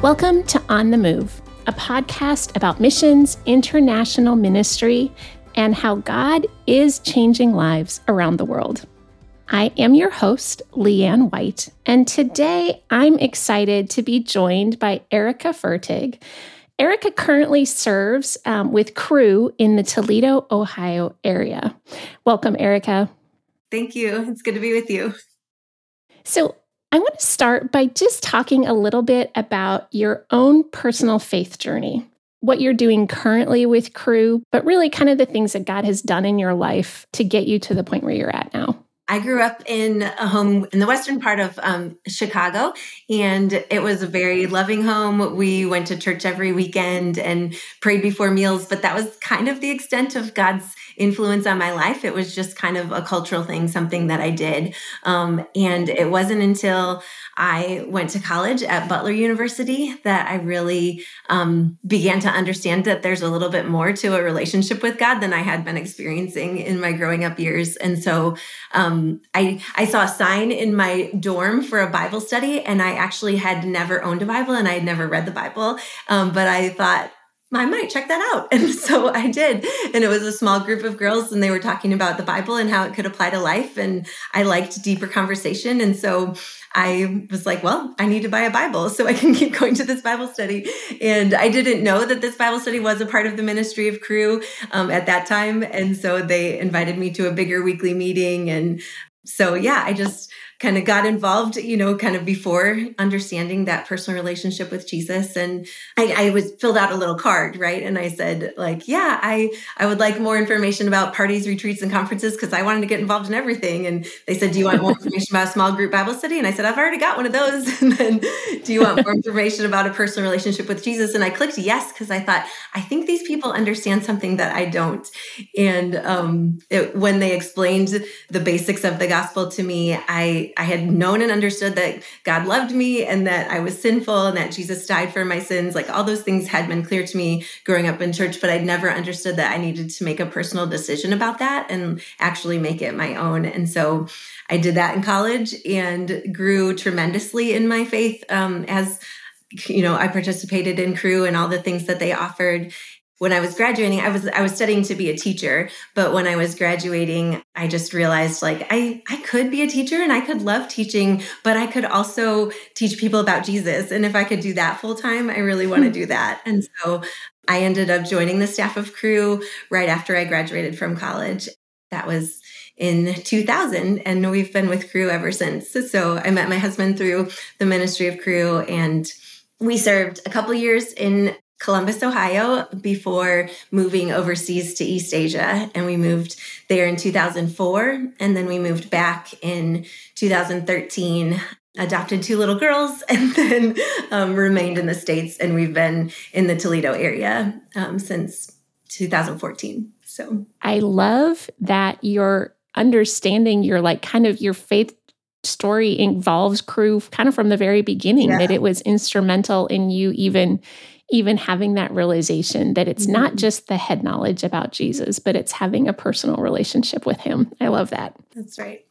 Welcome to On the Move, a podcast about missions, international ministry, and how God is changing lives around the world. I am your host, Leanne White, and today I'm excited to be joined by Erika Fertig. Erika currently serves um, with Cru in the Toledo, Ohio area. Welcome, Erika. Thank you. It's good to be with you. So, I want to start by just talking a little bit about your own personal faith journey, what you're doing currently with Cru, but really kind of the things that God has done in your life to get you to the point where you're at now. I grew up in a home in the western part of um, Chicago, and it was a very loving home. We went to church every weekend and prayed before meals, but that was kind of the extent of God's influence on my life. It was just kind of a cultural thing, something that I did. Um, and it wasn't until I went to college at Butler University that I really um, began to understand that there's a little bit more to a relationship with God than I had been experiencing in my growing up years. And so um, I I saw a sign in my dorm for a Bible study, and I actually had never owned a Bible and I had never read the Bible, um, but I thought I might check that out. And so I did. And it was a small group of girls, and they were talking about the Bible and how it could apply to life. And I liked deeper conversation. And so I was like, well, I need to buy a Bible so I can keep going to this Bible study. And I didn't know that this Bible study was a part of the ministry of Cru um, at that time. And so they invited me to a bigger weekly meeting. And so, yeah, I just kind of got involved, you know, kind of before understanding that personal relationship with Jesus. And I, I was filled out a little card, right? And I said, like, yeah, I I would like more information about parties, retreats, and conferences because I wanted to get involved in everything. And they said, do you want more information about a small group Bible study? And I said, I've already got one of those. And then, do you want more information about a personal relationship with Jesus? And I clicked yes because I thought, I think these people understand something that I don't. And um, it, when they explained the basics of the gospel to me, I I had known and understood that God loved me and that I was sinful and that Jesus died for my sins. Like all those things had been clear to me growing up in church, but I'd never understood that I needed to make a personal decision about that and actually make it my own. And so I did that in college and grew tremendously in my faith um, as you know i participated in Cru and all the things that they offered when I was graduating, I was I was studying to be a teacher, but when I was graduating, I just realized like I I could be a teacher and I could love teaching, but I could also teach people about Jesus. And if I could do that full time, I really want to hmm. do that. And so I ended up joining the staff of Cru right after I graduated from college. That was in 2000 and we've been with Cru ever since. So I met my husband through the ministry of Cru and we served a couple years in Columbus, Ohio, before moving overseas to East Asia. And we moved there in 2004. And then we moved back in 2013, adopted two little girls, and then um, remained in the States. And we've been in the Toledo area um, since 2014. So I love that you're understanding your like kind of your faith story involves Cru kind of from the very beginning yeah. that it was instrumental in you even even having that realization that it's mm-hmm. not just the head knowledge about Jesus, but it's having a personal relationship with him. I love that. That's right.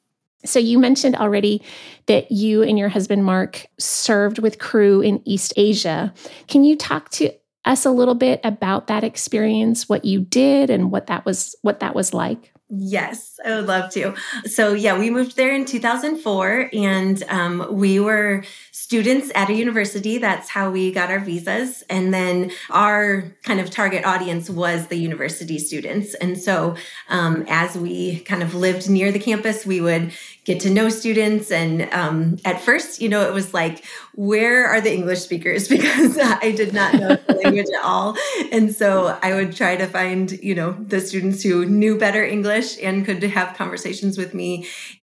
So, you mentioned already that you and your husband Mark served with Cru in East Asia. Can you talk to us a little bit about that experience, what you did and what that was what that was like? Yes, I would love to. So, yeah, we moved there in 2004 and um, we were students at a university. That's how we got our visas. And then our kind of target audience was the university students. And so, um, as we kind of lived near the campus, we would get to know students. And um, at first, you know, it was like, where are the English speakers? Because I did not know the language at all. And so I would try to find, you know, the students who knew better English and could have conversations with me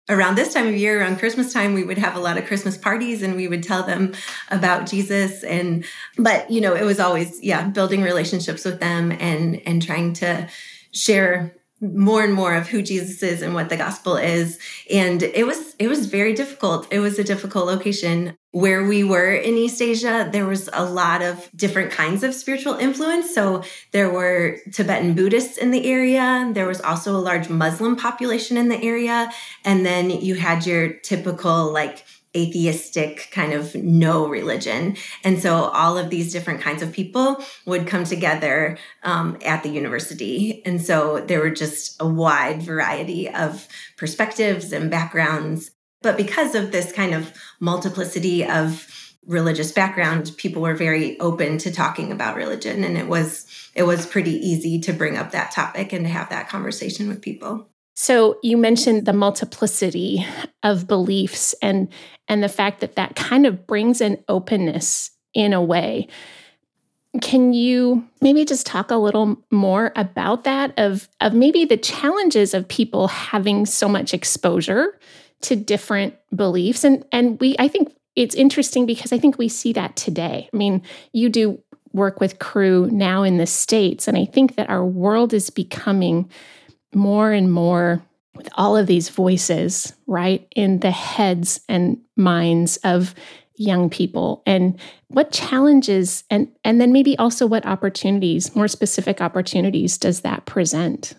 around this time of year around christmas time we would have a lot of christmas parties and we would tell them about jesus and but you know it was always yeah building relationships with them and and trying to share more and more of who Jesus is and what the gospel is. And it was it was very difficult. It was a difficult location. Where we were in East Asia, there was a lot of different kinds of spiritual influence. So there were Tibetan Buddhists in the area. There was also a large Muslim population in the area. And then you had your typical like atheistic kind of no religion. And so all of these different kinds of people would come together um, at the university. And so there were just a wide variety of perspectives and backgrounds. But because of this kind of multiplicity of religious background, people were very open to talking about religion. And it was it was pretty easy to bring up that topic and to have that conversation with people. So you mentioned the multiplicity of beliefs and and the fact that that kind of brings an openness in a way. Can you maybe just talk a little more about that of of maybe the challenges of people having so much exposure to different beliefs and and we I think it's interesting because I think we see that today. I mean, you do work with Cru now in the states and I think that our world is becoming more and more with all of these voices, right, in the heads and minds of young people and what challenges and and then maybe also what opportunities more specific opportunities does that present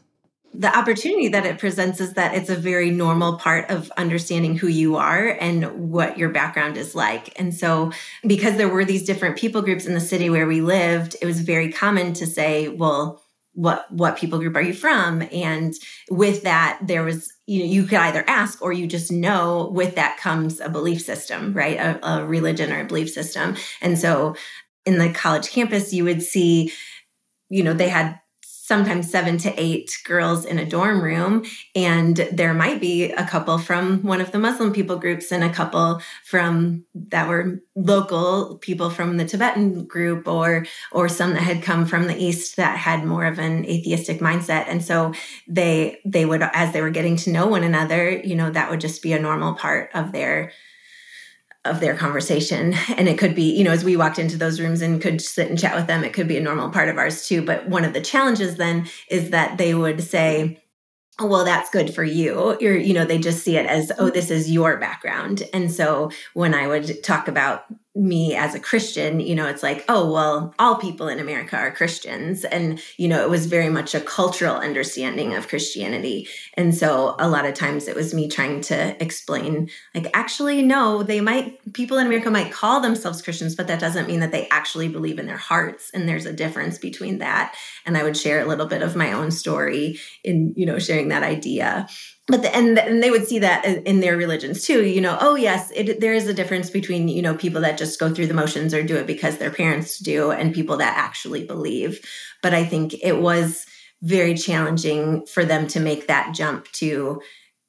the opportunity that it presents is that it's a very normal part of understanding who you are and what your background is like. And so, because there were these different people groups in the city where we lived, it was very common to say, well, what what people group are you from? And with that there was you know you could either ask or you just know with that comes a belief system right? A, a religion or a belief system. And so in the college campus you would see you know they had sometimes seven to eight girls in a dorm room. And there might be a couple from one of the Muslim people groups and a couple from that were local people from the Tibetan group or or some that had come from the East that had more of an atheistic mindset. And so they they would as they were getting to know one another, you know, that would just be a normal part of their of their conversation. And it could be you know as we walked into those rooms and could sit and chat with them it could be a normal part of ours too. But one of the challenges then is that they would say oh, well that's good for you. You're you know they just see it as oh mm-hmm. this is your background. And so when i would talk about me as a Christian, you know, it's like, oh, well, all people in America are Christians. And, you know, it was very much a cultural understanding of Christianity. And so a lot of times it was me trying to explain, like, actually, no, they might, people in America might call themselves Christians, but that doesn't mean that they actually believe in their hearts. And there's a difference between that. And I would share a little bit of my own story in, you know, sharing that idea but the, and and they would see that in their religions too you know oh yes it, there is a difference between you know people that just go through the motions or do it because their parents do and people that actually believe. But i think it was very challenging for them to make that jump to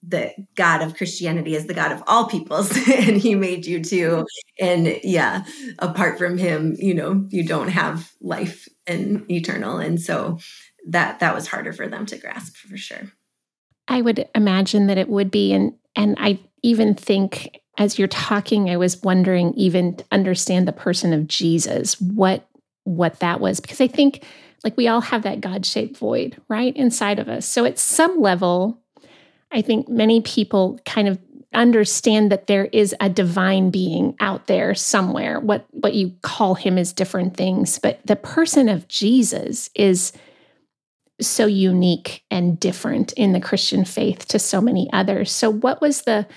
the god of christianity is the god of all peoples and he made you too and yeah apart from him you know you don't have life and eternal. And so that that was harder for them to grasp for sure I would imagine that it would be. And and I even think as you're talking, I was wondering even understand the person of Jesus, what what that was. Because I think like we all have that God-shaped void, right? Inside of us. So at some level, I think many people kind of understand that there is a divine being out there somewhere. What what you call him is different things, but the person of Jesus is so unique and different in the Christian faith to so many others. So what was the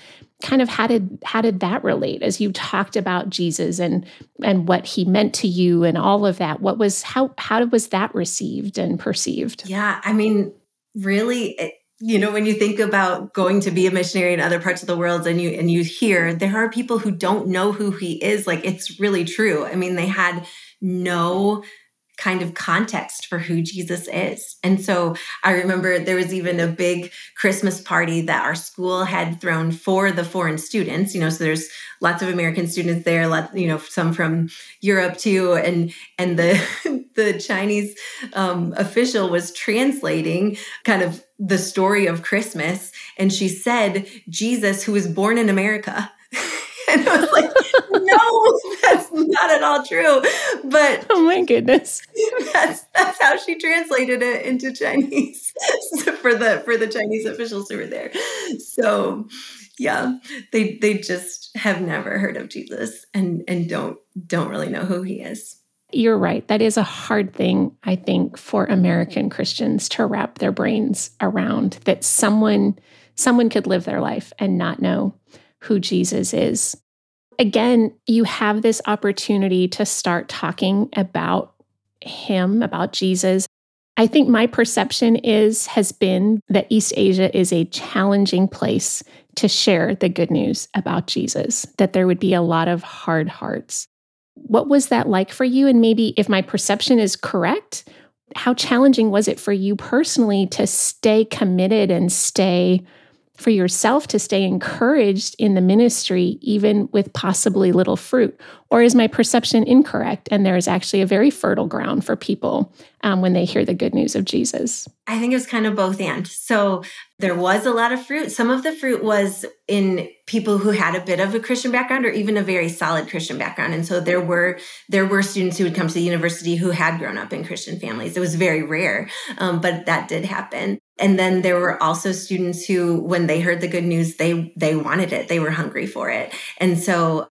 kind of how did how did that relate as you talked about Jesus and and what he meant to you and all of that? What was how how was that received and perceived? Yeah i mean really it, you know when you think about going to be a missionary in other parts of the world and you and you hear there are people who don't know who he is like it's really true. I mean they had no kind of context for who Jesus is. And so I remember there was even a big Christmas party that our school had thrown for the foreign students, you know, so there's lots of American students there, lot, you know, some from Europe too and and the the Chinese um, official was translating kind of the story of Christmas and she said Jesus who was born in America. and I was like that's not at all true. But oh my goodness, that's that's how she translated it into Chinese for the for the Chinese officials who were there. So yeah, they they just have never heard of Jesus and and don't don't really know who he is. You're right. That is a hard thing, I think, for American Christians to wrap their brains around that someone someone could live their life and not know who Jesus is. Again, you have this opportunity to start talking about him, about Jesus. I think my perception is has been that East Asia is a challenging place to share the good news about Jesus, that there would be a lot of hard hearts. What was that like for you? And maybe if my perception is correct, how challenging was it for you personally to stay committed and stay for yourself to stay encouraged in the ministry, even with possibly little fruit? Or is my perception incorrect and there is actually a very fertile ground for people um, when they hear the good news of Jesus? I think it was kind of both and. So there was a lot of fruit. Some of the fruit was in people who had a bit of a Christian background or even a very solid Christian background. And so there were there were students who would come to the university who had grown up in Christian families. It was very rare, um, but that did happen. And then there were also students who, when they heard the good news, they they wanted it. They were hungry for it. And so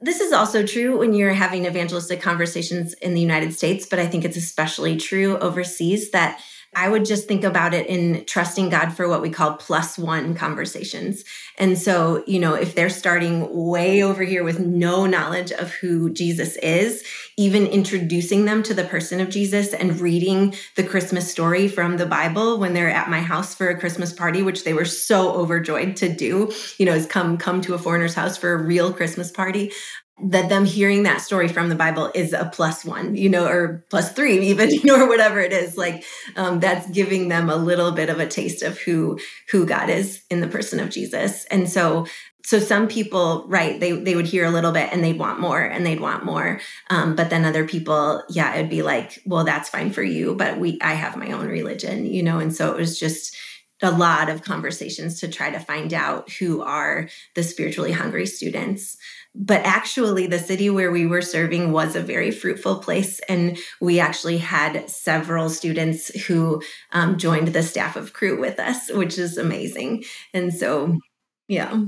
this is also true when you're having evangelistic conversations in the United States, but I think it's especially true overseas that I would just think about it in trusting God for what we call plus one conversations. And so, you know, if they're starting way over here with no knowledge of who Jesus is, even introducing them to the person of Jesus and reading the Christmas story from the Bible when they're at my house for a Christmas party, which they were so overjoyed to do, you know, is come come to a foreigner's house for a real Christmas party that them hearing that story from the bible is a plus one you know or plus three even you know or whatever it is. Like um, that's giving them a little bit of a taste of who who god is in the person of jesus. And so so some people right they they would hear a little bit and they'd want more and they'd want more. Um, but then other people yeah it'd be like well that's fine for you but we i have my own religion you know and so it was just a lot of conversations to try to find out who are the spiritually hungry students but actually, the city where we were serving was a very fruitful place. And we actually had several students who um, joined the staff of Cru with us, which is amazing. And so, yeah.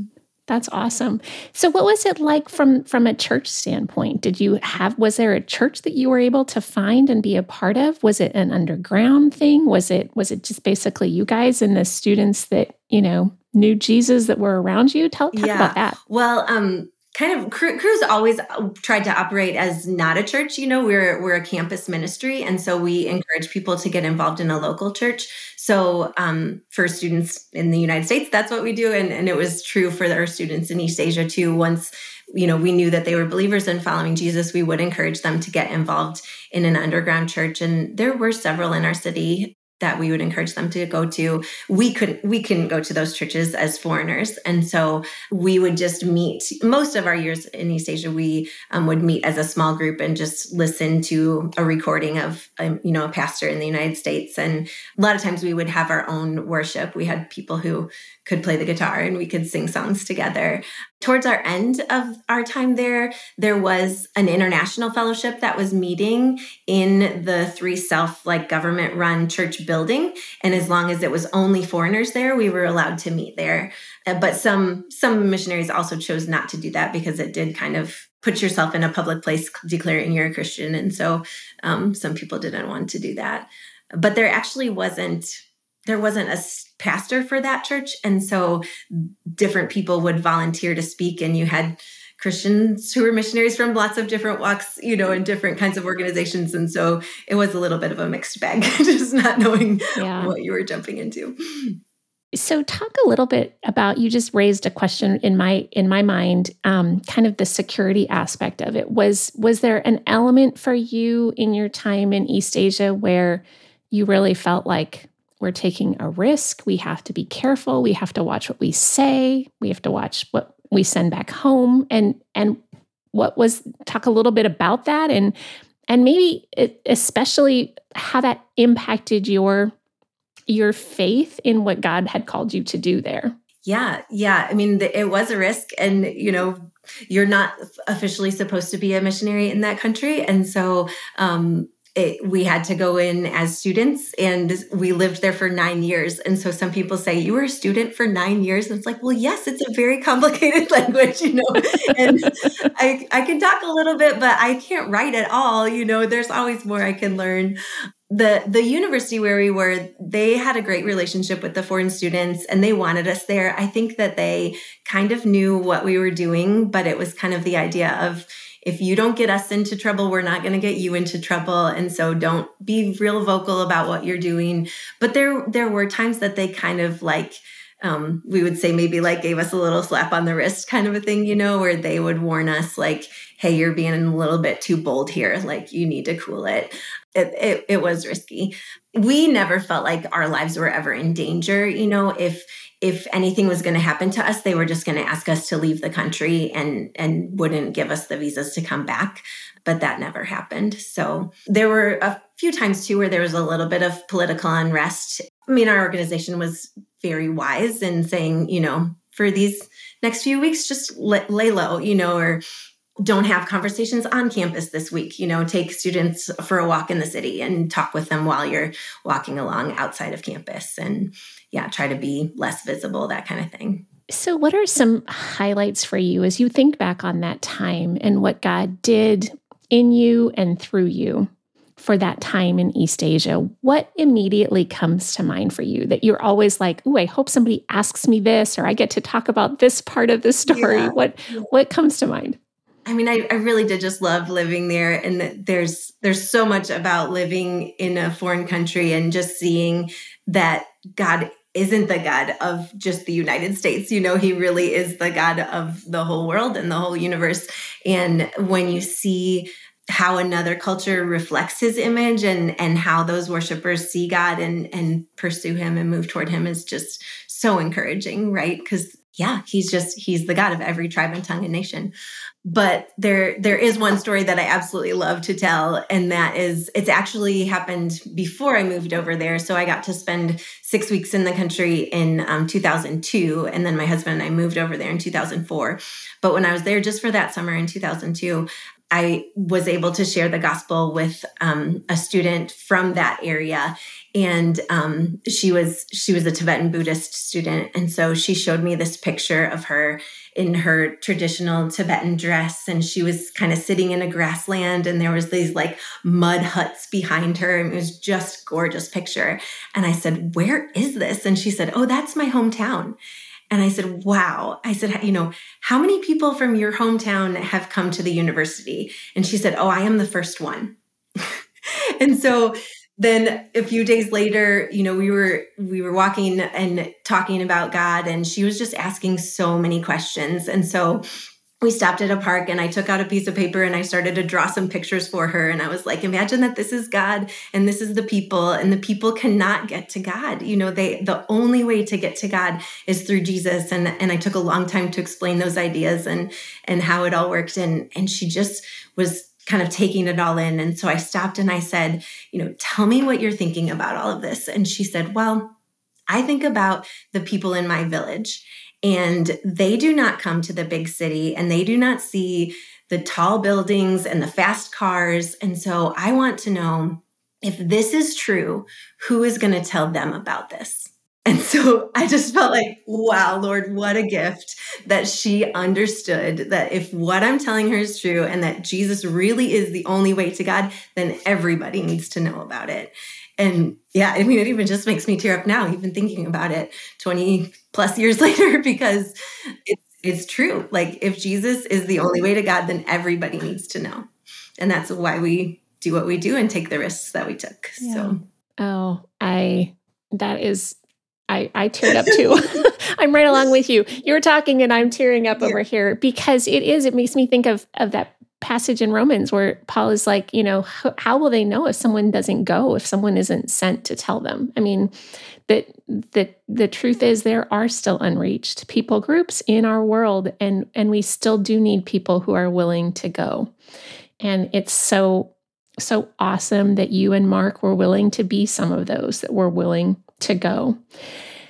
That's awesome. So what was it like from from a church standpoint? Did you have was there a church that you were able to find and be a part of? Was it an underground thing? Was it was it just basically you guys and the students that, you know, knew Jesus that were around you? Tell talk yeah. about that. Well, um kind of Cru's always uh, tried to operate as not a church you know we're we're a campus ministry. And so we encourage people to get involved in a local church. So um, for students in the united states that's what we do. And, and it was true for our students in east asia too. Once you know we knew that they were believers and following jesus we would encourage them to get involved in an underground church. And there were several in our city that we would encourage them to go to we couldn't we couldn't go to those churches as foreigners. And so we would just meet most of our years in east asia we um, would meet as a small group and just listen to a recording of um, you know a pastor in the united states. And a lot of times we would have our own worship. We had people who could play the guitar and we could sing songs together. Towards our end of our time there, there was an international fellowship that was meeting in the three self like government run church building and as long as it was only foreigners there, we were allowed to meet there. Uh, but some some missionaries also chose not to do that because it did kind of put yourself in a public place declaring you're a Christian and so um, some people didn't want to do that. But there actually wasn't there wasn't a pastor for that church and so different people would volunteer to speak and you had christians who were missionaries from lots of different walks you know in different kinds of organizations and so it was a little bit of a mixed bag just not knowing yeah. what you were jumping into so talk a little bit about you just raised a question in my in my mind um, kind of the security aspect of it was was there an element for you in your time in east asia where you really felt like we're taking a risk. We have to be careful. We have to watch what we say. We have to watch what we send back home. And and what was talk a little bit about that and and maybe it, especially how that impacted your your faith in what God had called you to do there. Yeah, yeah. I mean, it was a risk, and you know, you're not officially supposed to be a missionary in that country, and so um, it, we had to go in as students and we lived there for nine years. And so some people say, You were a student for nine years? And it's like, Well, yes, it's a very complicated language, you know. and I, I can talk a little bit, but I can't write at all. You know, there's always more I can learn. the the university where we were they had a great relationship with the foreign students and they wanted us there i think that they kind of knew what we were doing but it was kind of the idea of if you don't get us into trouble we're not going to get you into trouble and so don't be real vocal about what you're doing but there there were times that they kind of like um, we would say maybe like gave us a little slap on the wrist kind of a thing, you know, where they would warn us like, hey, you're being a little bit too bold here. Like you need to cool it. It, it, it was risky. We never felt like our lives were ever in danger. You know, if if anything was going to happen to us, they were just going to ask us to leave the country and and wouldn't give us the visas to come back. But that never happened. So there were a few times too where there was a little bit of political unrest. I mean, our organization was very wise in saying, you know, for these next few weeks, just lay low, you know, or don't have conversations on campus this week. You know, take students for a walk in the city and talk with them while you're walking along outside of campus. And yeah, try to be less visible, that kind of thing. So, what are some highlights for you as you think back on that time and what God did in you and through you? for that time in East Asia, what immediately comes to mind for you that you're always like, "Oh, I hope somebody asks me this or I get to talk about this part of the story." Yeah. What what comes to mind? I mean, I, I really did just love living there and there's there's so much about living in a foreign country and just seeing that God isn't the God of just the United States. You know, he really is the God of the whole world and the whole universe. And when you see how another culture reflects his image and and how those worshipers see God and and pursue him and move toward him is just so encouraging, right? Because yeah, he's just he's the God of every tribe and tongue and nation. But there there is one story that I absolutely love to tell, and that is it's actually happened before I moved over there. So I got to spend six weeks in the country in um, 2002, and then my husband and I moved over there in 2004. But when I was there just for that summer in 2002, I was able to share the gospel with um, a student from that area, and um, she was she was a Tibetan Buddhist student, and so she showed me this picture of her in her traditional Tibetan dress, and she was kind of sitting in a grassland, and there was these like mud huts behind her, and it was just gorgeous picture. And I said, "Where is this?" And she said, "Oh, that's my hometown." And I said, wow. I said, you know, how many people from your hometown have come to the university? And she said, oh, I am the first one. and so then a few days later, you know, we were we were walking and talking about God and she was just asking so many questions. And so we stopped at a park and I took out a piece of paper and I started to draw some pictures for her. And I was like, imagine that this is God and this is the people, and the people cannot get to God. You know, they the only way to get to God is through Jesus. And and I took a long time to explain those ideas and and how it all worked. And and she just was kind of taking it all in. And so I stopped and I said, you know, tell me what you're thinking about all of this. And she said, Well, I think about the people in my village and they do not come to the big city and they do not see the tall buildings and the fast cars. And so I want to know if this is true, who is going to tell them about this? And so I just felt like, wow, Lord, what a gift that she understood that if what I'm telling her is true and that Jesus really is the only way to God, then everybody needs to know about it. And yeah, I mean, it even just makes me tear up now, even thinking about it 20 plus years later, because it's, it's true. Like, if Jesus is the only way to God, then everybody needs to know. And that's why we do what we do and take the risks that we took. Yeah. So, oh, I, that is, I, I teared up too. I'm right along with you. You're talking and I'm tearing up yeah. over here because it is, it makes me think of, of that passage in Romans where Paul is like, you know, how, will they know if someone doesn't go, if someone isn't sent to tell them? I mean, that the the truth is there are still unreached people groups in our world and and we still do need people who are willing to go. And it's so so awesome that you and Mark were willing to be some of those that were willing to go.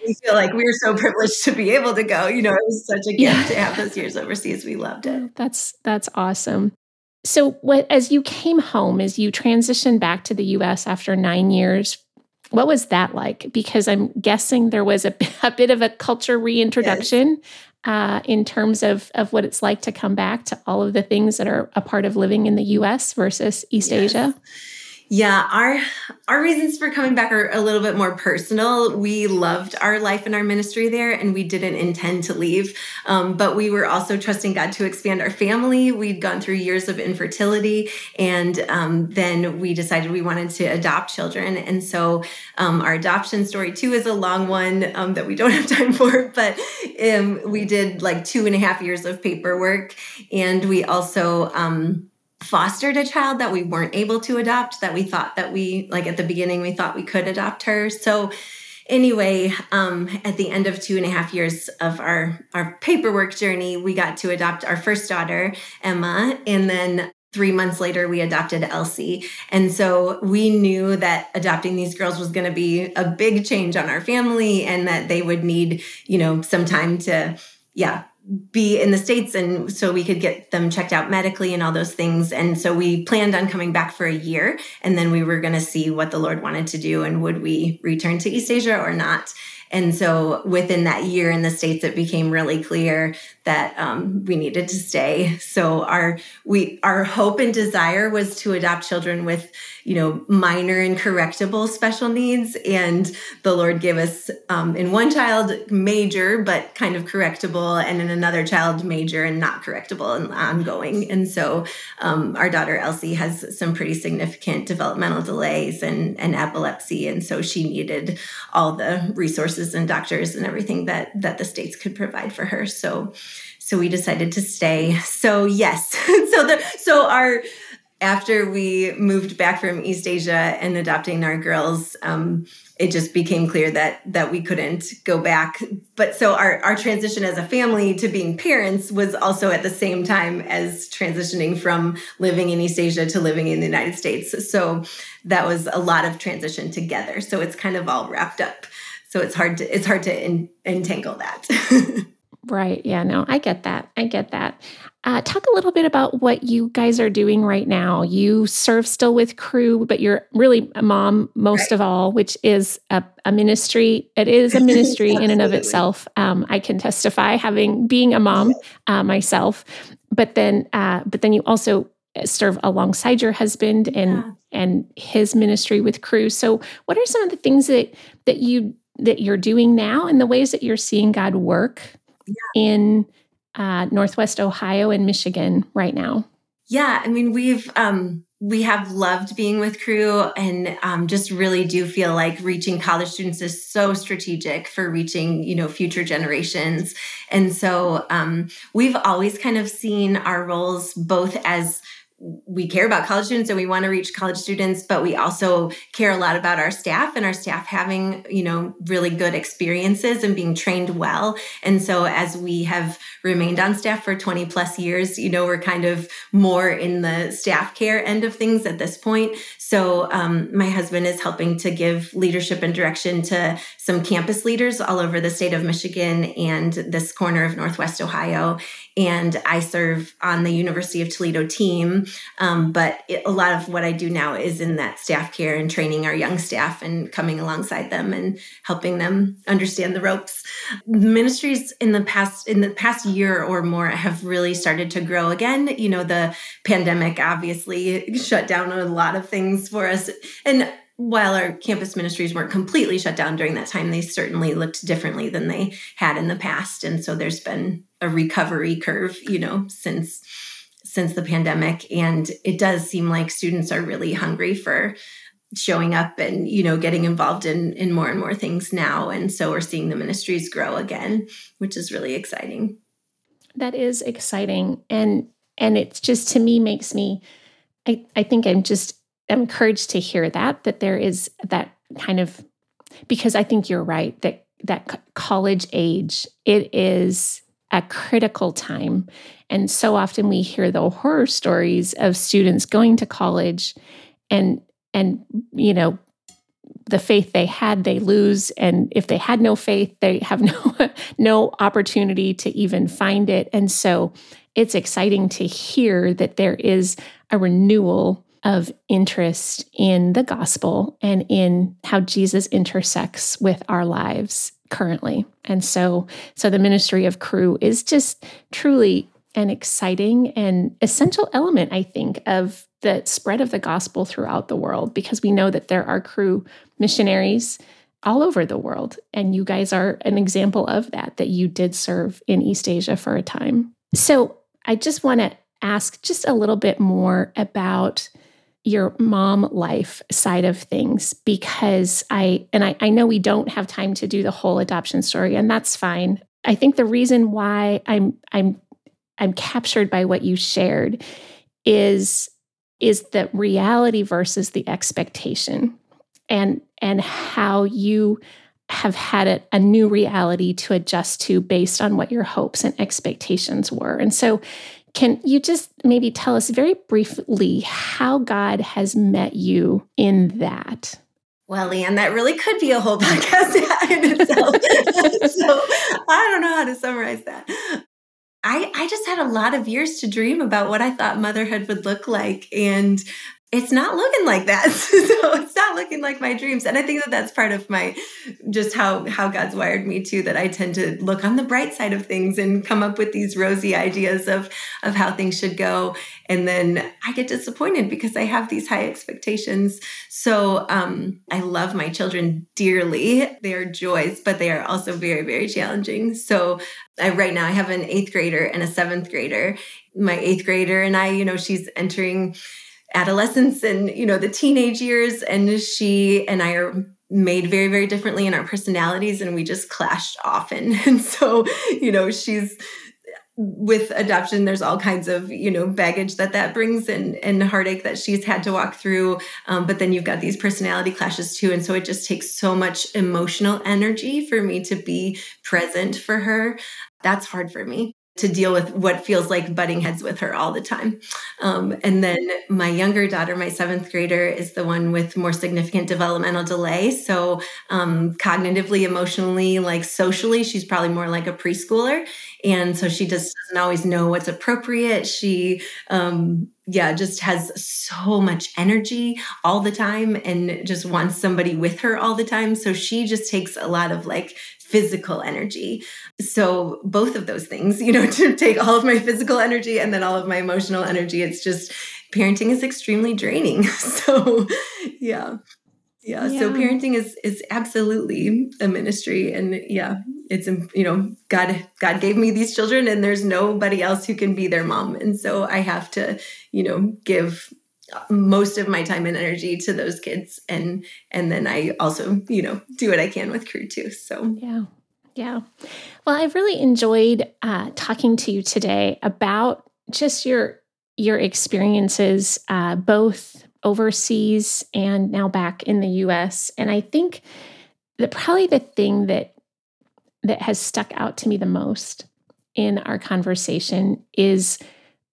We feel like we were so privileged to be able to go. You know, it was such a gift yeah. to have those years overseas. We loved it. That's that's awesome. So, what, as you came home, as you transitioned back to the US after nine years, what was that like? Because I'm guessing there was a, a bit of a culture reintroduction yes. uh, in terms of, of what it's like to come back to all of the things that are a part of living in the US versus East yes. Asia. Yeah, our our reasons for coming back are a little bit more personal. We loved our life and our ministry there, and we didn't intend to leave. Um, but we were also trusting God to expand our family. We'd gone through years of infertility, and um, then we decided we wanted to adopt children. And so um, our adoption story too is a long one um, that we don't have time for. But um, we did like two and a half years of paperwork, and we also um, fostered a child that we weren't able to adopt that we thought that we like at the beginning we thought we could adopt her. So anyway um, at the end of two and a half years of our our paperwork journey we got to adopt our first daughter emma and then three months later we adopted elsie. And so we knew that adopting these girls was going to be a big change on our family and that they would need you know some time to yeah be in the states and so we could get them checked out medically and all those things. And so we planned on coming back for a year and then we were going to see what the lord wanted to do and would we return to east asia or not and so within that year in the states it became really clear that um, we needed to stay so our we our hope and desire was to adopt children with you know, minor and correctable special needs. And the Lord gave us um, in one child major, but kind of correctable, and in another child major and not correctable and ongoing. And so um, our daughter Elsie has some pretty significant developmental delays and, and epilepsy. And so she needed all the resources and doctors and everything that that the states could provide for her. So so we decided to stay. So yes. so the so our after we moved back from East Asia and adopting our girls, um, it just became clear that that we couldn't go back. But so our our transition as a family to being parents was also at the same time as transitioning from living in East Asia to living in the United States. So that was a lot of transition together. So it's kind of all wrapped up. So it's hard to it's hard to in, entangle that. right. Yeah. No, I get that. I get that. Uh, talk a little bit about what you guys are doing right now. You serve still with Cru but you're really a mom most right. of all, which is a, a, ministry. It is a ministry in and of itself. Um, I can testify, having being a mom uh, myself. But then, uh, but then you also serve alongside your husband and yeah. and his ministry with Cru So, what are some of the things that that you that you're doing now, and the ways that you're seeing God work yeah. in uh, Northwest Ohio and Michigan right now? Yeah, I mean, we've um, we have loved being with Cru and um, just really do feel like reaching college students is so strategic for reaching you know future generations. And so um, we've always kind of seen our roles both as we care about college students and we want to reach college students but we also care a lot about our staff and our staff having you know really good experiences and being trained well. And so as we have remained on staff for 20 plus years you know we're kind of more in the staff care end of things at this point. So um, my husband is helping to give leadership and direction to some campus leaders all over the state of michigan and this corner of northwest ohio and I serve on the University of Toledo team. Um, but it, a lot of what I do now is in that staff care and training our young staff and coming alongside them and helping them understand the ropes. Ministries in the past in the past year or more have really started to grow again. You know, the pandemic obviously shut down a lot of things for us, and while our campus ministries weren't completely shut down during that time, they certainly looked differently than they had in the past. And so there's been a recovery curve, you know, since since the pandemic. And it does seem like students are really hungry for showing up and you know getting involved in in more and more things now and so we're seeing the ministries grow again which is really exciting that is exciting and and it's just to me makes me i i think i'm just am encouraged to hear that that there is that kind of because I think you're right that that college age it is a critical time. And so often we hear the horror stories of students going to college and and you know the faith they had they lose. And if they had no faith they have no no opportunity to even find it. And so it's exciting to hear that there is a renewal of interest in the gospel and in how Jesus intersects with our lives currently. And so so the ministry of Cru is just truly an exciting and essential element I think of the spread of the gospel throughout the world because we know that there are Cru missionaries all over the world. And you guys are an example of that, that you did serve in East Asia for a time. So I just want to ask just a little bit more about your mom life side of things because I and I, I know we don't have time to do the whole adoption story, and that's fine. I think the reason why I'm I'm I'm captured by what you shared is is the reality versus the expectation and and how you have had a, a new reality to adjust to based on what your hopes and expectations were. And so can you just maybe tell us very briefly how God has met you in that? Well, Leanne, that really could be a whole podcast in itself. so I don't know how to summarize that. I, I just had a lot of years to dream about what I thought motherhood would look like. And it's not looking like that. so it's not looking like my dreams. And I think that that's part of my just how how God's wired me too that I tend to look on the bright side of things and come up with these rosy ideas of of how things should go and then I get disappointed because I have these high expectations. So um I love my children dearly. They are joys, but they are also very very challenging. So I right now I have an 8th grader and a 7th grader. My 8th grader and I, you know, she's entering adolescence and you know the teenage years and she and i are made very very differently in our personalities and we just clashed often. And so you know she's with adoption there's all kinds of you know baggage that that brings and and heartache that she's had to walk through. Um, but then you've got these personality clashes too and so it just takes so much emotional energy for me to be present for her. That's hard for me to deal with what feels like butting heads with her all the time. Um, and then my younger daughter, my seventh grader, is the one with more significant developmental delay. So, um, cognitively, emotionally, like socially, she's probably more like a preschooler. And so she just doesn't always know what's appropriate. She, um, yeah, just has so much energy all the time and just wants somebody with her all the time. So she just takes a lot of like physical energy. So, both of those things, you know, to take all of my physical energy and then all of my emotional energy, it's just parenting is extremely draining. So, yeah. Yeah, yeah. so parenting is is absolutely a ministry and yeah, it's um, you know, God God gave me these children and there's nobody else who can be their mom and so I have to, you know, give most of my time and energy to those kids. And and then i also you know do what i can with Cru too. So yeah. Yeah. Well i've really enjoyed uh, talking to you today about just your your experiences uh, both overseas and now back in the us and i think that probably the thing that that has stuck out to me the most in our conversation is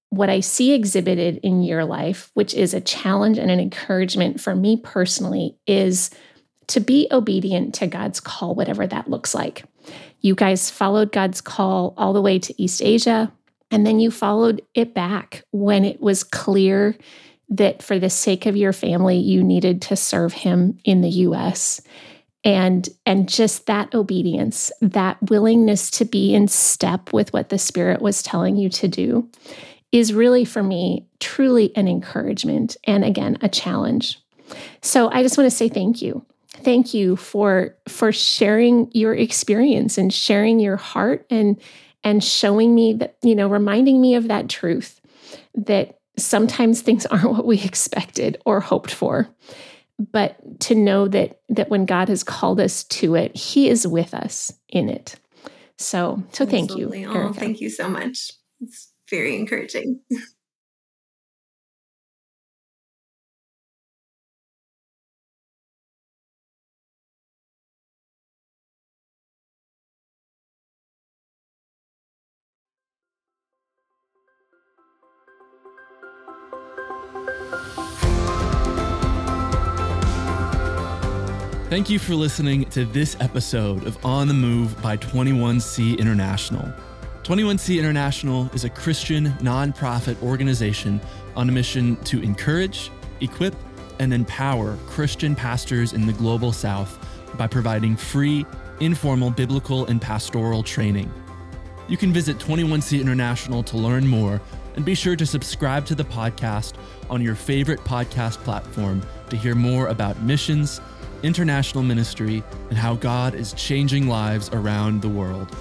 what I see exhibited in your life, which is a challenge and an encouragement for me personally, is to be obedient to God's call, whatever that looks like. You guys followed God's call all the way to East Asia, and then you followed it back when it was clear that for the sake of your family, you needed to serve Him in the US. And, and just that obedience, that willingness to be in step with what the Spirit was telling you to do is really for me truly an encouragement and again a challenge. So I just want to say thank you. Thank you for for sharing your experience and sharing your heart and and showing me that you know reminding me of that truth that sometimes things aren't what we expected or hoped for but to know that that when God has called us to it he is with us in it. So so thank Absolutely. you. Oh, thank you so much. It's very encouraging. Thank you for listening to this episode of On the Move by 21C International. 21C International is a Christian nonprofit organization on a mission to encourage, equip, and empower Christian pastors in the global south by providing free, informal biblical and pastoral training. You can visit 21C International to learn more And be sure to subscribe to the podcast on your favorite podcast platform to hear more about missions, international ministry, and how God is changing lives around the world.